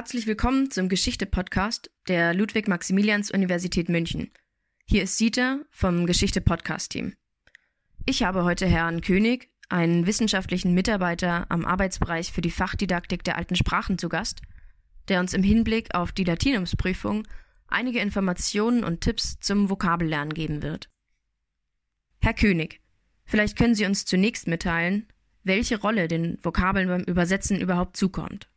Herzlich willkommen zum Geschichte-Podcast der Ludwig-Maximilians-Universität München. Hier ist Sita vom Geschichte-Podcast-Team. Ich habe heute Herrn König, einen wissenschaftlichen Mitarbeiter am Arbeitsbereich für die Fachdidaktik der alten Sprachen zu Gast, der uns im Hinblick auf die Latinumsprüfung einige Informationen und Tipps zum Vokabellernen geben wird. Herr König, vielleicht können Sie uns zunächst mitteilen, welche Rolle den Vokabeln beim Übersetzen überhaupt zukommt.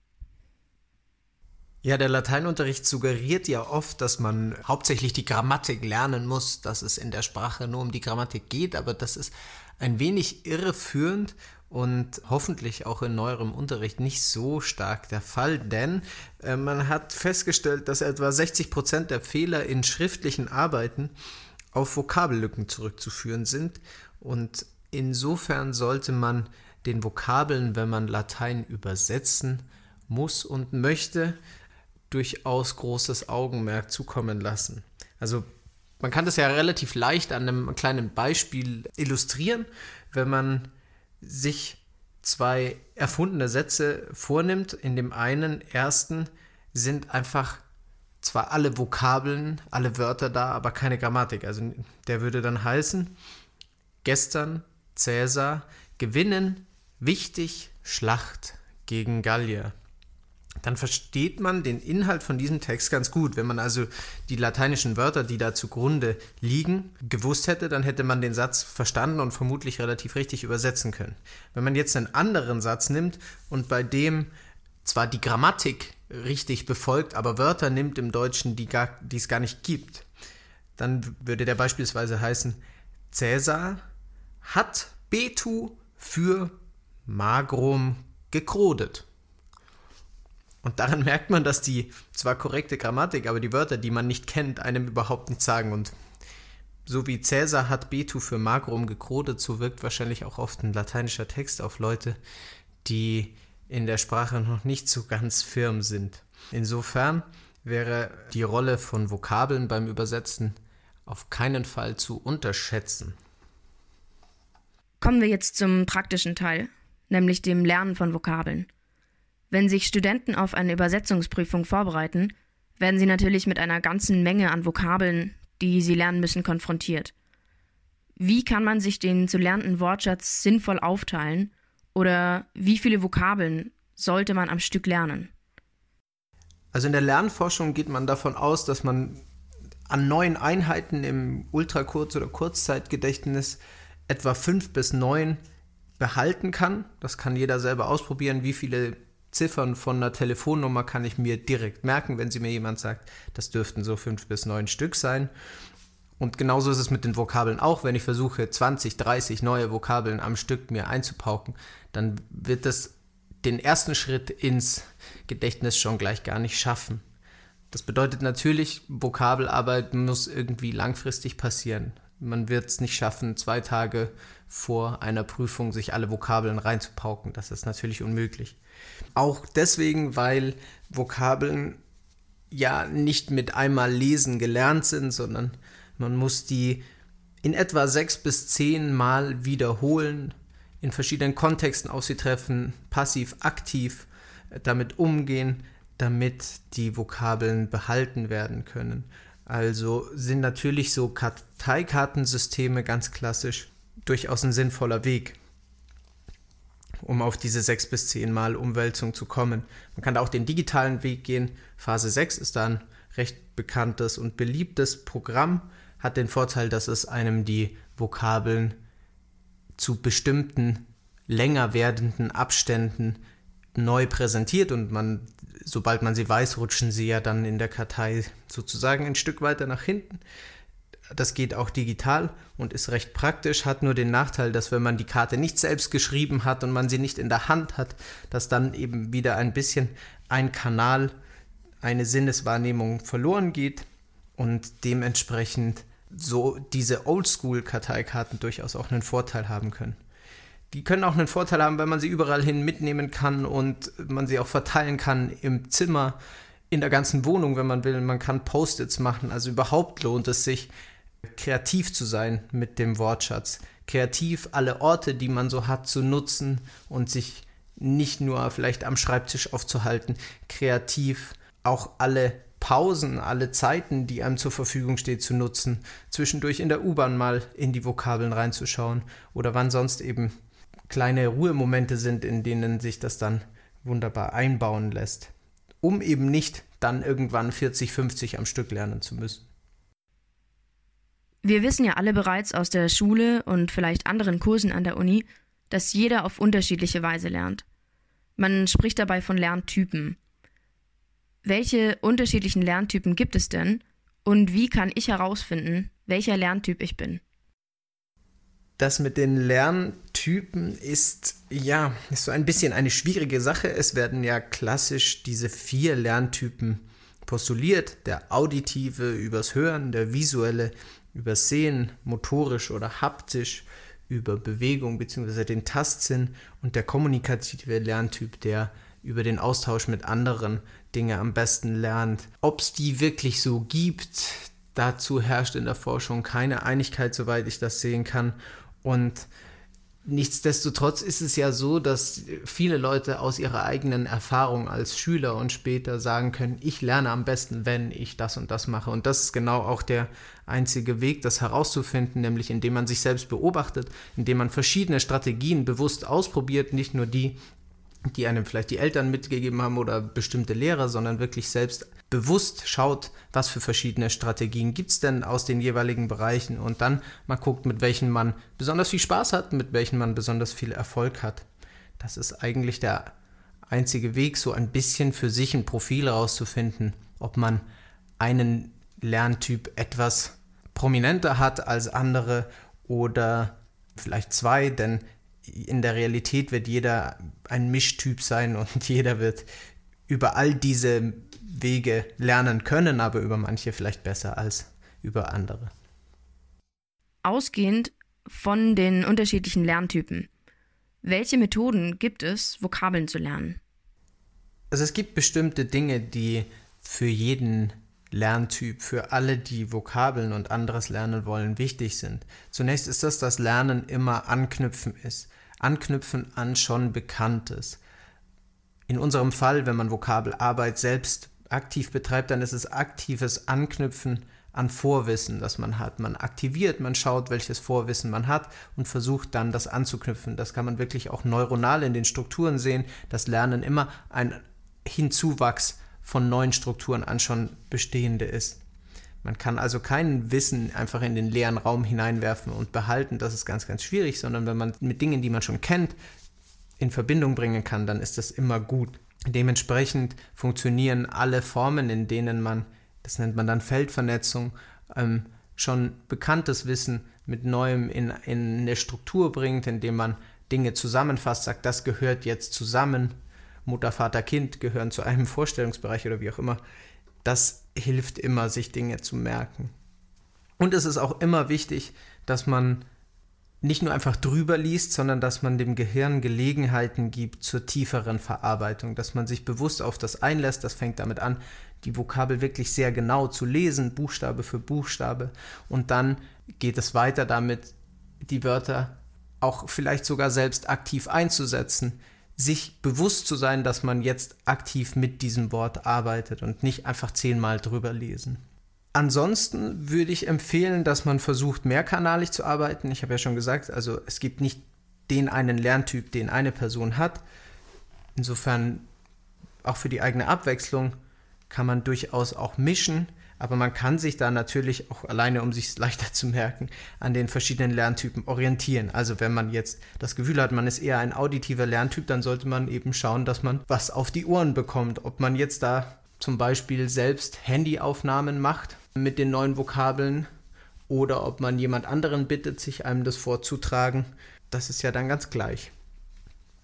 Ja, der Lateinunterricht suggeriert ja oft, dass man hauptsächlich die Grammatik lernen muss, dass es in der Sprache nur um die Grammatik geht, aber das ist ein wenig irreführend und hoffentlich auch in neuerem Unterricht nicht so stark der Fall, denn äh, man hat festgestellt, dass etwa 60 Prozent der Fehler in schriftlichen Arbeiten auf Vokabellücken zurückzuführen sind und insofern sollte man den Vokabeln, wenn man Latein übersetzen muss und möchte, durchaus großes Augenmerk zukommen lassen. Also man kann das ja relativ leicht an einem kleinen Beispiel illustrieren, wenn man sich zwei erfundene Sätze vornimmt. In dem einen ersten sind einfach zwar alle Vokabeln, alle Wörter da, aber keine Grammatik. Also der würde dann heißen, gestern Cäsar gewinnen, wichtig, Schlacht gegen Gallier dann versteht man den Inhalt von diesem Text ganz gut. Wenn man also die lateinischen Wörter, die da zugrunde liegen, gewusst hätte, dann hätte man den Satz verstanden und vermutlich relativ richtig übersetzen können. Wenn man jetzt einen anderen Satz nimmt und bei dem zwar die Grammatik richtig befolgt, aber Wörter nimmt im Deutschen, die, gar, die es gar nicht gibt, dann würde der beispielsweise heißen, Cäsar hat Betu für Magrum gekrodet. Und daran merkt man, dass die zwar korrekte Grammatik, aber die Wörter, die man nicht kennt, einem überhaupt nichts sagen. Und so wie Cäsar hat Betu für Magrum gekrodet, so wirkt wahrscheinlich auch oft ein lateinischer Text auf Leute, die in der Sprache noch nicht so ganz firm sind. Insofern wäre die Rolle von Vokabeln beim Übersetzen auf keinen Fall zu unterschätzen. Kommen wir jetzt zum praktischen Teil, nämlich dem Lernen von Vokabeln. Wenn sich Studenten auf eine Übersetzungsprüfung vorbereiten, werden sie natürlich mit einer ganzen Menge an Vokabeln, die sie lernen müssen, konfrontiert. Wie kann man sich den zu lernenden Wortschatz sinnvoll aufteilen oder wie viele Vokabeln sollte man am Stück lernen? Also in der Lernforschung geht man davon aus, dass man an neuen Einheiten im Ultrakurz- oder Kurzzeitgedächtnis etwa fünf bis neun behalten kann. Das kann jeder selber ausprobieren, wie viele Ziffern von einer Telefonnummer kann ich mir direkt merken, wenn sie mir jemand sagt, das dürften so fünf bis neun Stück sein. Und genauso ist es mit den Vokabeln auch. Wenn ich versuche, 20, 30 neue Vokabeln am Stück mir einzupauken, dann wird das den ersten Schritt ins Gedächtnis schon gleich gar nicht schaffen. Das bedeutet natürlich, Vokabelarbeit muss irgendwie langfristig passieren. Man wird es nicht schaffen, zwei Tage vor einer Prüfung sich alle Vokabeln reinzupauken. Das ist natürlich unmöglich. Auch deswegen, weil Vokabeln ja nicht mit einmal lesen gelernt sind, sondern man muss die in etwa sechs bis zehn Mal wiederholen, in verschiedenen Kontexten auf sie treffen, passiv, aktiv äh, damit umgehen, damit die Vokabeln behalten werden können. Also sind natürlich so Karteikartensysteme ganz klassisch durchaus ein sinnvoller Weg um auf diese sechs bis zehn Mal Umwälzung zu kommen. Man kann da auch den digitalen Weg gehen. Phase 6 ist dann recht bekanntes und beliebtes Programm, hat den Vorteil, dass es einem die Vokabeln zu bestimmten länger werdenden Abständen neu präsentiert und man, sobald man sie weiß, rutschen sie ja dann in der Kartei sozusagen ein Stück weiter nach hinten. Das geht auch digital und ist recht praktisch, hat nur den Nachteil, dass wenn man die Karte nicht selbst geschrieben hat und man sie nicht in der Hand hat, dass dann eben wieder ein bisschen ein Kanal, eine Sinneswahrnehmung verloren geht und dementsprechend so diese Oldschool-Karteikarten durchaus auch einen Vorteil haben können. Die können auch einen Vorteil haben, weil man sie überall hin mitnehmen kann und man sie auch verteilen kann im Zimmer, in der ganzen Wohnung, wenn man will. Man kann Post-its machen. Also überhaupt lohnt es sich, kreativ zu sein mit dem Wortschatz. Kreativ alle Orte, die man so hat, zu nutzen und sich nicht nur vielleicht am Schreibtisch aufzuhalten, kreativ auch alle Pausen, alle Zeiten, die einem zur Verfügung steht, zu nutzen, zwischendurch in der U-Bahn mal in die Vokabeln reinzuschauen oder wann sonst eben kleine Ruhemomente sind, in denen sich das dann wunderbar einbauen lässt, um eben nicht dann irgendwann 40, 50 am Stück lernen zu müssen. Wir wissen ja alle bereits aus der Schule und vielleicht anderen Kursen an der Uni, dass jeder auf unterschiedliche Weise lernt. Man spricht dabei von Lerntypen. Welche unterschiedlichen Lerntypen gibt es denn und wie kann ich herausfinden, welcher Lerntyp ich bin? Das mit den Lerntypen ist ja ist so ein bisschen eine schwierige Sache. Es werden ja klassisch diese vier Lerntypen postuliert: der auditive übers Hören, der visuelle übers Sehen, motorisch oder haptisch über Bewegung bzw. den Tastsinn und der kommunikative Lerntyp, der über den Austausch mit anderen Dinge am besten lernt. Ob es die wirklich so gibt, dazu herrscht in der Forschung keine Einigkeit, soweit ich das sehen kann. Und nichtsdestotrotz ist es ja so, dass viele Leute aus ihrer eigenen Erfahrung als Schüler und später sagen können, ich lerne am besten, wenn ich das und das mache. Und das ist genau auch der einzige Weg, das herauszufinden, nämlich indem man sich selbst beobachtet, indem man verschiedene Strategien bewusst ausprobiert, nicht nur die, die einem vielleicht die Eltern mitgegeben haben oder bestimmte Lehrer, sondern wirklich selbst bewusst schaut, was für verschiedene Strategien gibt es denn aus den jeweiligen Bereichen und dann mal guckt, mit welchen man besonders viel Spaß hat, mit welchen man besonders viel Erfolg hat. Das ist eigentlich der einzige Weg, so ein bisschen für sich ein Profil herauszufinden, ob man einen Lerntyp etwas prominenter hat als andere oder vielleicht zwei, denn in der Realität wird jeder ein Mischtyp sein und jeder wird über all diese Wege lernen können, aber über manche vielleicht besser als über andere. Ausgehend von den unterschiedlichen Lerntypen, welche Methoden gibt es, Vokabeln zu lernen? Also es gibt bestimmte Dinge, die für jeden Lerntyp, für alle, die Vokabeln und anderes lernen wollen, wichtig sind. Zunächst ist das, dass Lernen immer Anknüpfen ist. Anknüpfen an schon Bekanntes. In unserem Fall, wenn man Vokabelarbeit selbst aktiv betreibt, dann ist es aktives Anknüpfen an Vorwissen, das man hat. Man aktiviert, man schaut, welches Vorwissen man hat und versucht dann das anzuknüpfen. Das kann man wirklich auch neuronal in den Strukturen sehen, dass Lernen immer ein Hinzuwachs von neuen Strukturen an schon bestehende ist. Man kann also kein Wissen einfach in den leeren Raum hineinwerfen und behalten, das ist ganz, ganz schwierig, sondern wenn man mit Dingen, die man schon kennt, in Verbindung bringen kann, dann ist das immer gut. Dementsprechend funktionieren alle Formen, in denen man, das nennt man dann Feldvernetzung, ähm, schon bekanntes Wissen mit Neuem in, in eine Struktur bringt, indem man Dinge zusammenfasst, sagt, das gehört jetzt zusammen Mutter, Vater, Kind gehören zu einem Vorstellungsbereich oder wie auch immer. Das hilft immer, sich Dinge zu merken. Und es ist auch immer wichtig, dass man nicht nur einfach drüber liest, sondern dass man dem Gehirn Gelegenheiten gibt zur tieferen Verarbeitung, dass man sich bewusst auf das einlässt. Das fängt damit an, die Vokabel wirklich sehr genau zu lesen, Buchstabe für Buchstabe. Und dann geht es weiter damit, die Wörter auch vielleicht sogar selbst aktiv einzusetzen, sich bewusst zu sein, dass man jetzt aktiv mit diesem Wort arbeitet und nicht einfach zehnmal drüber lesen. Ansonsten würde ich empfehlen, dass man versucht, mehrkanalig zu arbeiten. Ich habe ja schon gesagt, also es gibt nicht den einen Lerntyp, den eine Person hat. Insofern auch für die eigene Abwechslung kann man durchaus auch mischen. Aber man kann sich da natürlich auch alleine, um sich leichter zu merken, an den verschiedenen Lerntypen orientieren. Also wenn man jetzt das Gefühl hat, man ist eher ein auditiver Lerntyp, dann sollte man eben schauen, dass man was auf die Ohren bekommt. Ob man jetzt da zum Beispiel selbst Handyaufnahmen macht mit den neuen Vokabeln oder ob man jemand anderen bittet, sich einem das vorzutragen, das ist ja dann ganz gleich.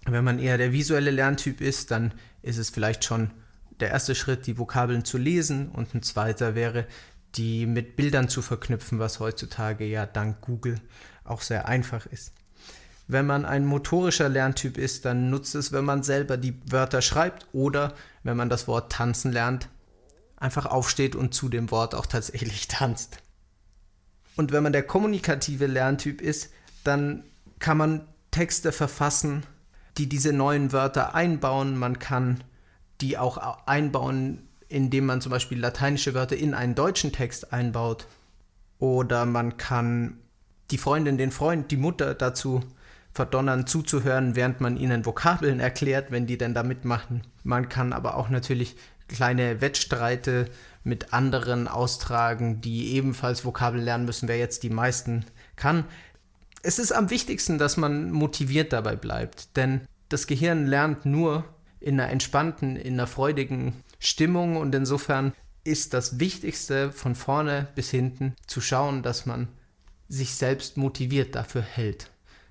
Wenn man eher der visuelle Lerntyp ist, dann ist es vielleicht schon der erste Schritt, die Vokabeln zu lesen und ein zweiter wäre, die mit Bildern zu verknüpfen, was heutzutage ja dank Google auch sehr einfach ist. Wenn man ein motorischer Lerntyp ist, dann nutzt es, wenn man selber die Wörter schreibt oder wenn man das Wort tanzen lernt, einfach aufsteht und zu dem Wort auch tatsächlich tanzt. Und wenn man der kommunikative Lerntyp ist, dann kann man Texte verfassen, die diese neuen Wörter einbauen. Man kann die auch einbauen, indem man zum Beispiel lateinische Wörter in einen deutschen Text einbaut. Oder man kann die Freundin, den Freund, die Mutter dazu verdonnern, zuzuhören, während man ihnen Vokabeln erklärt, wenn die denn da mitmachen. Man kann aber auch natürlich kleine Wettstreite mit anderen austragen, die ebenfalls Vokabeln lernen müssen, wer jetzt die meisten kann. Es ist am wichtigsten, dass man motiviert dabei bleibt, denn das Gehirn lernt nur in einer entspannten, in einer freudigen Stimmung und insofern ist das Wichtigste von vorne bis hinten zu schauen, dass man sich selbst motiviert dafür hält.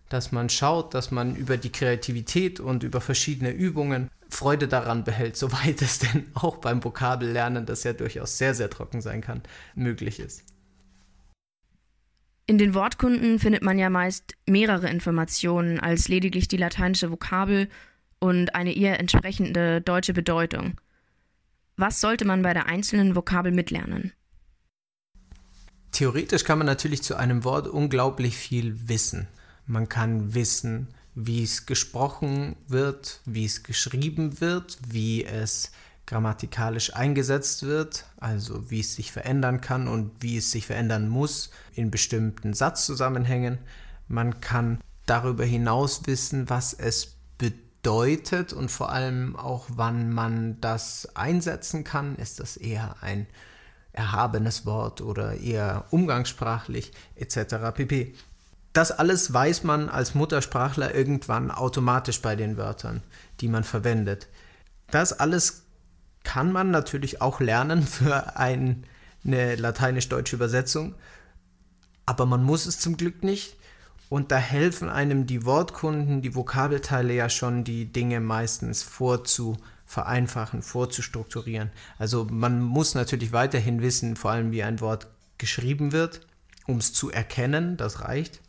Dass man schaut, dass man über die Kreativität und über verschiedene Übungen Freude daran behält, soweit es denn auch beim Vokabellernen, das ja durchaus sehr, sehr trocken sein kann, möglich ist. In den Wortkunden findet man ja meist mehrere Informationen als lediglich die lateinische Vokabel und eine ihr entsprechende deutsche Bedeutung. Was sollte man bei der einzelnen Vokabel mitlernen? Theoretisch kann man natürlich zu einem Wort unglaublich viel wissen. Man kann wissen, wie es gesprochen wird, wie es geschrieben wird, wie es grammatikalisch eingesetzt wird, also wie es sich verändern kann und wie es sich verändern muss in bestimmten Satzzusammenhängen. Man kann darüber hinaus wissen, was es bedeutet und vor allem auch, wann man das einsetzen kann. Ist das eher ein erhabenes Wort oder eher umgangssprachlich etc. pp. Das alles weiß man als Muttersprachler irgendwann automatisch bei den Wörtern, die man verwendet. Das alles kann man natürlich auch lernen für ein, eine lateinisch-deutsche Übersetzung, aber man muss es zum Glück nicht. Und da helfen einem die Wortkunden, die Vokabelteile ja schon, die Dinge meistens vorzuvereinfachen, vorzustrukturieren. Also man muss natürlich weiterhin wissen, vor allem wie ein Wort geschrieben wird, um es zu erkennen, das reicht.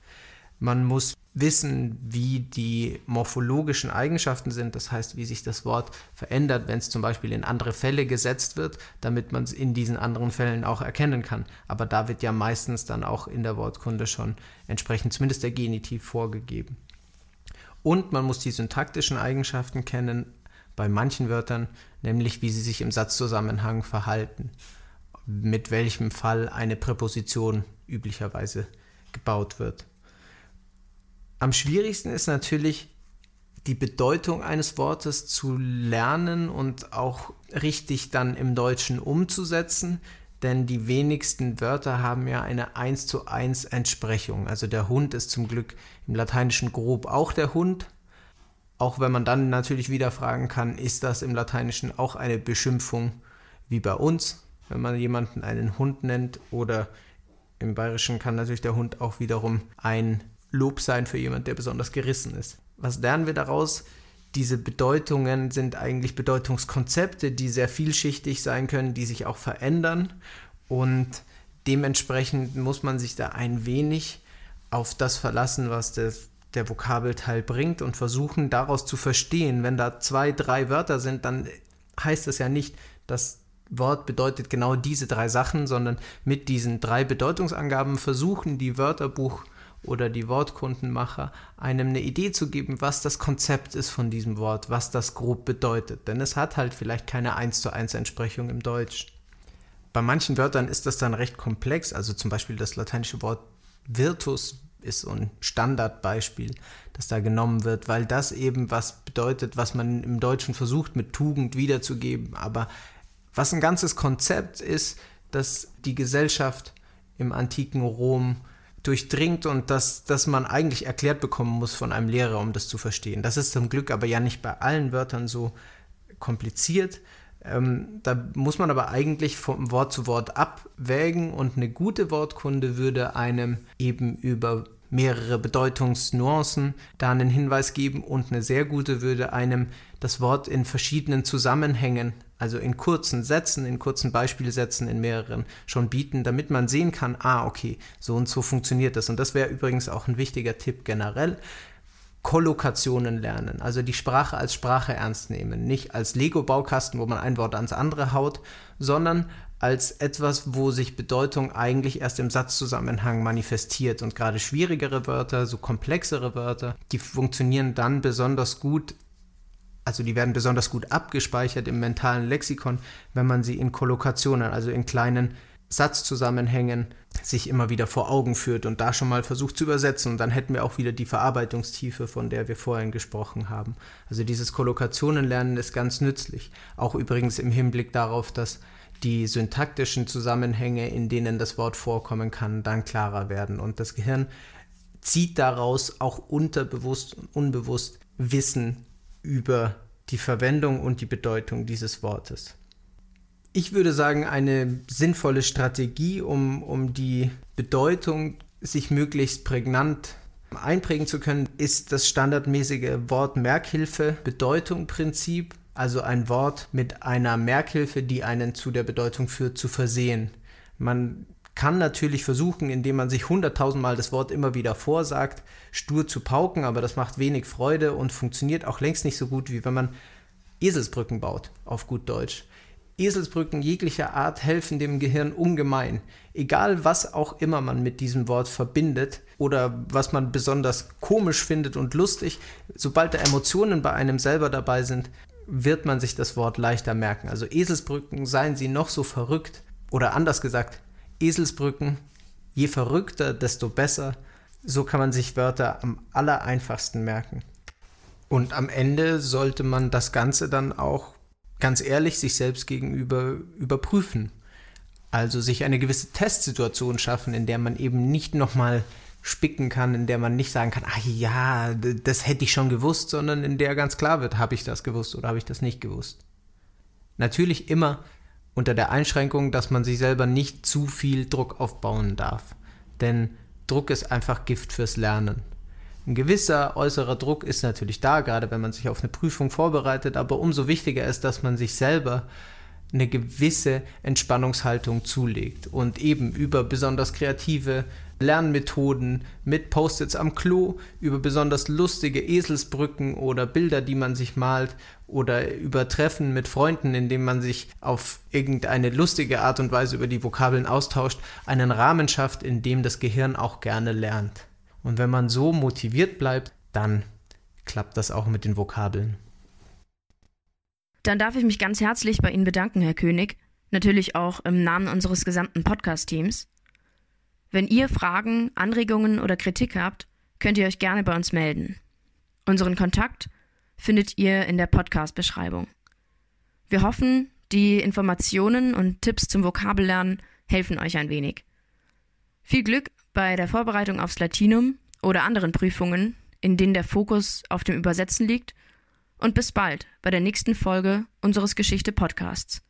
Man muss wissen, wie die morphologischen Eigenschaften sind, das heißt, wie sich das Wort verändert, wenn es zum Beispiel in andere Fälle gesetzt wird, damit man es in diesen anderen Fällen auch erkennen kann. Aber da wird ja meistens dann auch in der Wortkunde schon entsprechend zumindest der Genitiv vorgegeben. Und man muss die syntaktischen Eigenschaften kennen bei manchen Wörtern, nämlich wie sie sich im Satzzusammenhang verhalten, mit welchem Fall eine Präposition üblicherweise gebaut wird. Am schwierigsten ist natürlich die Bedeutung eines Wortes zu lernen und auch richtig dann im Deutschen umzusetzen, denn die wenigsten Wörter haben ja eine 1 zu 1 Entsprechung. Also der Hund ist zum Glück im Lateinischen grob auch der Hund, auch wenn man dann natürlich wieder fragen kann, ist das im Lateinischen auch eine Beschimpfung wie bei uns, wenn man jemanden einen Hund nennt oder im Bayerischen kann natürlich der Hund auch wiederum ein Lob sein für jemand, der besonders gerissen ist. Was lernen wir daraus? Diese Bedeutungen sind eigentlich Bedeutungskonzepte, die sehr vielschichtig sein können, die sich auch verändern und dementsprechend muss man sich da ein wenig auf das verlassen, was der, der Vokabelteil bringt und versuchen daraus zu verstehen. Wenn da zwei, drei Wörter sind, dann heißt das ja nicht, das Wort bedeutet genau diese drei Sachen, sondern mit diesen drei Bedeutungsangaben versuchen die Wörterbuch oder die Wortkundenmacher einem eine Idee zu geben, was das Konzept ist von diesem Wort, was das grob bedeutet. Denn es hat halt vielleicht keine 1 zu 1 Entsprechung im Deutsch. Bei manchen Wörtern ist das dann recht komplex, also zum Beispiel das lateinische Wort Virtus ist so ein Standardbeispiel, das da genommen wird, weil das eben was bedeutet, was man im Deutschen versucht mit Tugend wiederzugeben, aber was ein ganzes Konzept ist, dass die Gesellschaft im antiken Rom durchdringt und dass, dass man eigentlich erklärt bekommen muss von einem Lehrer, um das zu verstehen. Das ist zum Glück aber ja nicht bei allen Wörtern so kompliziert. Ähm, da muss man aber eigentlich vom Wort zu Wort abwägen und eine gute Wortkunde würde einem eben über mehrere Bedeutungsnuancen da einen Hinweis geben und eine sehr gute würde einem das Wort in verschiedenen Zusammenhängen also in kurzen Sätzen, in kurzen Beispielsätzen, in mehreren schon bieten, damit man sehen kann, ah, okay, so und so funktioniert das. Und das wäre übrigens auch ein wichtiger Tipp generell. Kollokationen lernen, also die Sprache als Sprache ernst nehmen, nicht als Lego-Baukasten, wo man ein Wort ans andere haut, sondern als etwas, wo sich Bedeutung eigentlich erst im Satzzusammenhang manifestiert. Und gerade schwierigere Wörter, so komplexere Wörter, die funktionieren dann besonders gut, also die werden besonders gut abgespeichert im mentalen Lexikon, wenn man sie in Kollokationen, also in kleinen Satzzusammenhängen sich immer wieder vor Augen führt und da schon mal versucht zu übersetzen. Und dann hätten wir auch wieder die Verarbeitungstiefe, von der wir vorhin gesprochen haben. Also dieses Kollokationenlernen ist ganz nützlich. Auch übrigens im Hinblick darauf, dass die syntaktischen Zusammenhänge, in denen das Wort vorkommen kann, dann klarer werden. Und das Gehirn zieht daraus auch unterbewusst und unbewusst Wissen über die Verwendung und die Bedeutung dieses Wortes. Ich würde sagen, eine sinnvolle Strategie, um, um die Bedeutung sich möglichst prägnant einprägen zu können, ist das standardmäßige Wort Merkhilfe Bedeutung Prinzip also ein Wort mit einer Merkhilfe, die einen zu der Bedeutung führt, zu versehen. Man kann natürlich versuchen, indem man sich hunderttausendmal das Wort immer wieder vorsagt, stur zu pauken, aber das macht wenig Freude und funktioniert auch längst nicht so gut, wie wenn man Eselsbrücken baut, auf gut Deutsch. Eselsbrücken jeglicher Art helfen dem Gehirn ungemein. Egal was auch immer man mit diesem Wort verbindet oder was man besonders komisch findet und lustig, sobald da Emotionen bei einem selber dabei sind, wird man sich das Wort leichter merken. Also Eselsbrücken, seien sie noch so verrückt. Oder anders gesagt, Eselsbrücken, je verrückter, desto besser. So kann man sich Wörter am allereinfachsten merken. Und am Ende sollte man das Ganze dann auch ganz ehrlich sich selbst gegenüber überprüfen. Also sich eine gewisse Testsituation schaffen, in der man eben nicht nochmal spicken kann, in der man nicht sagen kann, ach ja, das hätte ich schon gewusst, sondern in der ganz klar wird, habe ich das gewusst oder habe ich das nicht gewusst. Natürlich immer unter der Einschränkung, dass man sich selber nicht zu viel Druck aufbauen darf. Denn Druck ist einfach Gift fürs Lernen. Ein gewisser äußerer Druck ist natürlich da, gerade wenn man sich auf eine Prüfung vorbereitet, aber umso wichtiger ist, dass man sich selber eine gewisse Entspannungshaltung zulegt und eben über besonders kreative Lernmethoden mit Post-its am Klo, über besonders lustige Eselsbrücken oder Bilder, die man sich malt oder über Treffen mit Freunden, indem man sich auf irgendeine lustige Art und Weise über die Vokabeln austauscht, einen Rahmen schafft, in dem das Gehirn auch gerne lernt. Und wenn man so motiviert bleibt, dann klappt das auch mit den Vokabeln. Dann darf ich mich ganz herzlich bei Ihnen bedanken, Herr König, natürlich auch im Namen unseres gesamten Podcast-Teams. Wenn ihr Fragen, Anregungen oder Kritik habt, könnt ihr euch gerne bei uns melden. Unseren Kontakt findet ihr in der Podcast-Beschreibung. Wir hoffen, die Informationen und Tipps zum Vokabellernen helfen euch ein wenig. Viel Glück bei der Vorbereitung aufs Latinum oder anderen Prüfungen, in denen der Fokus auf dem Übersetzen liegt und bis bald bei der nächsten Folge unseres Geschichte-Podcasts.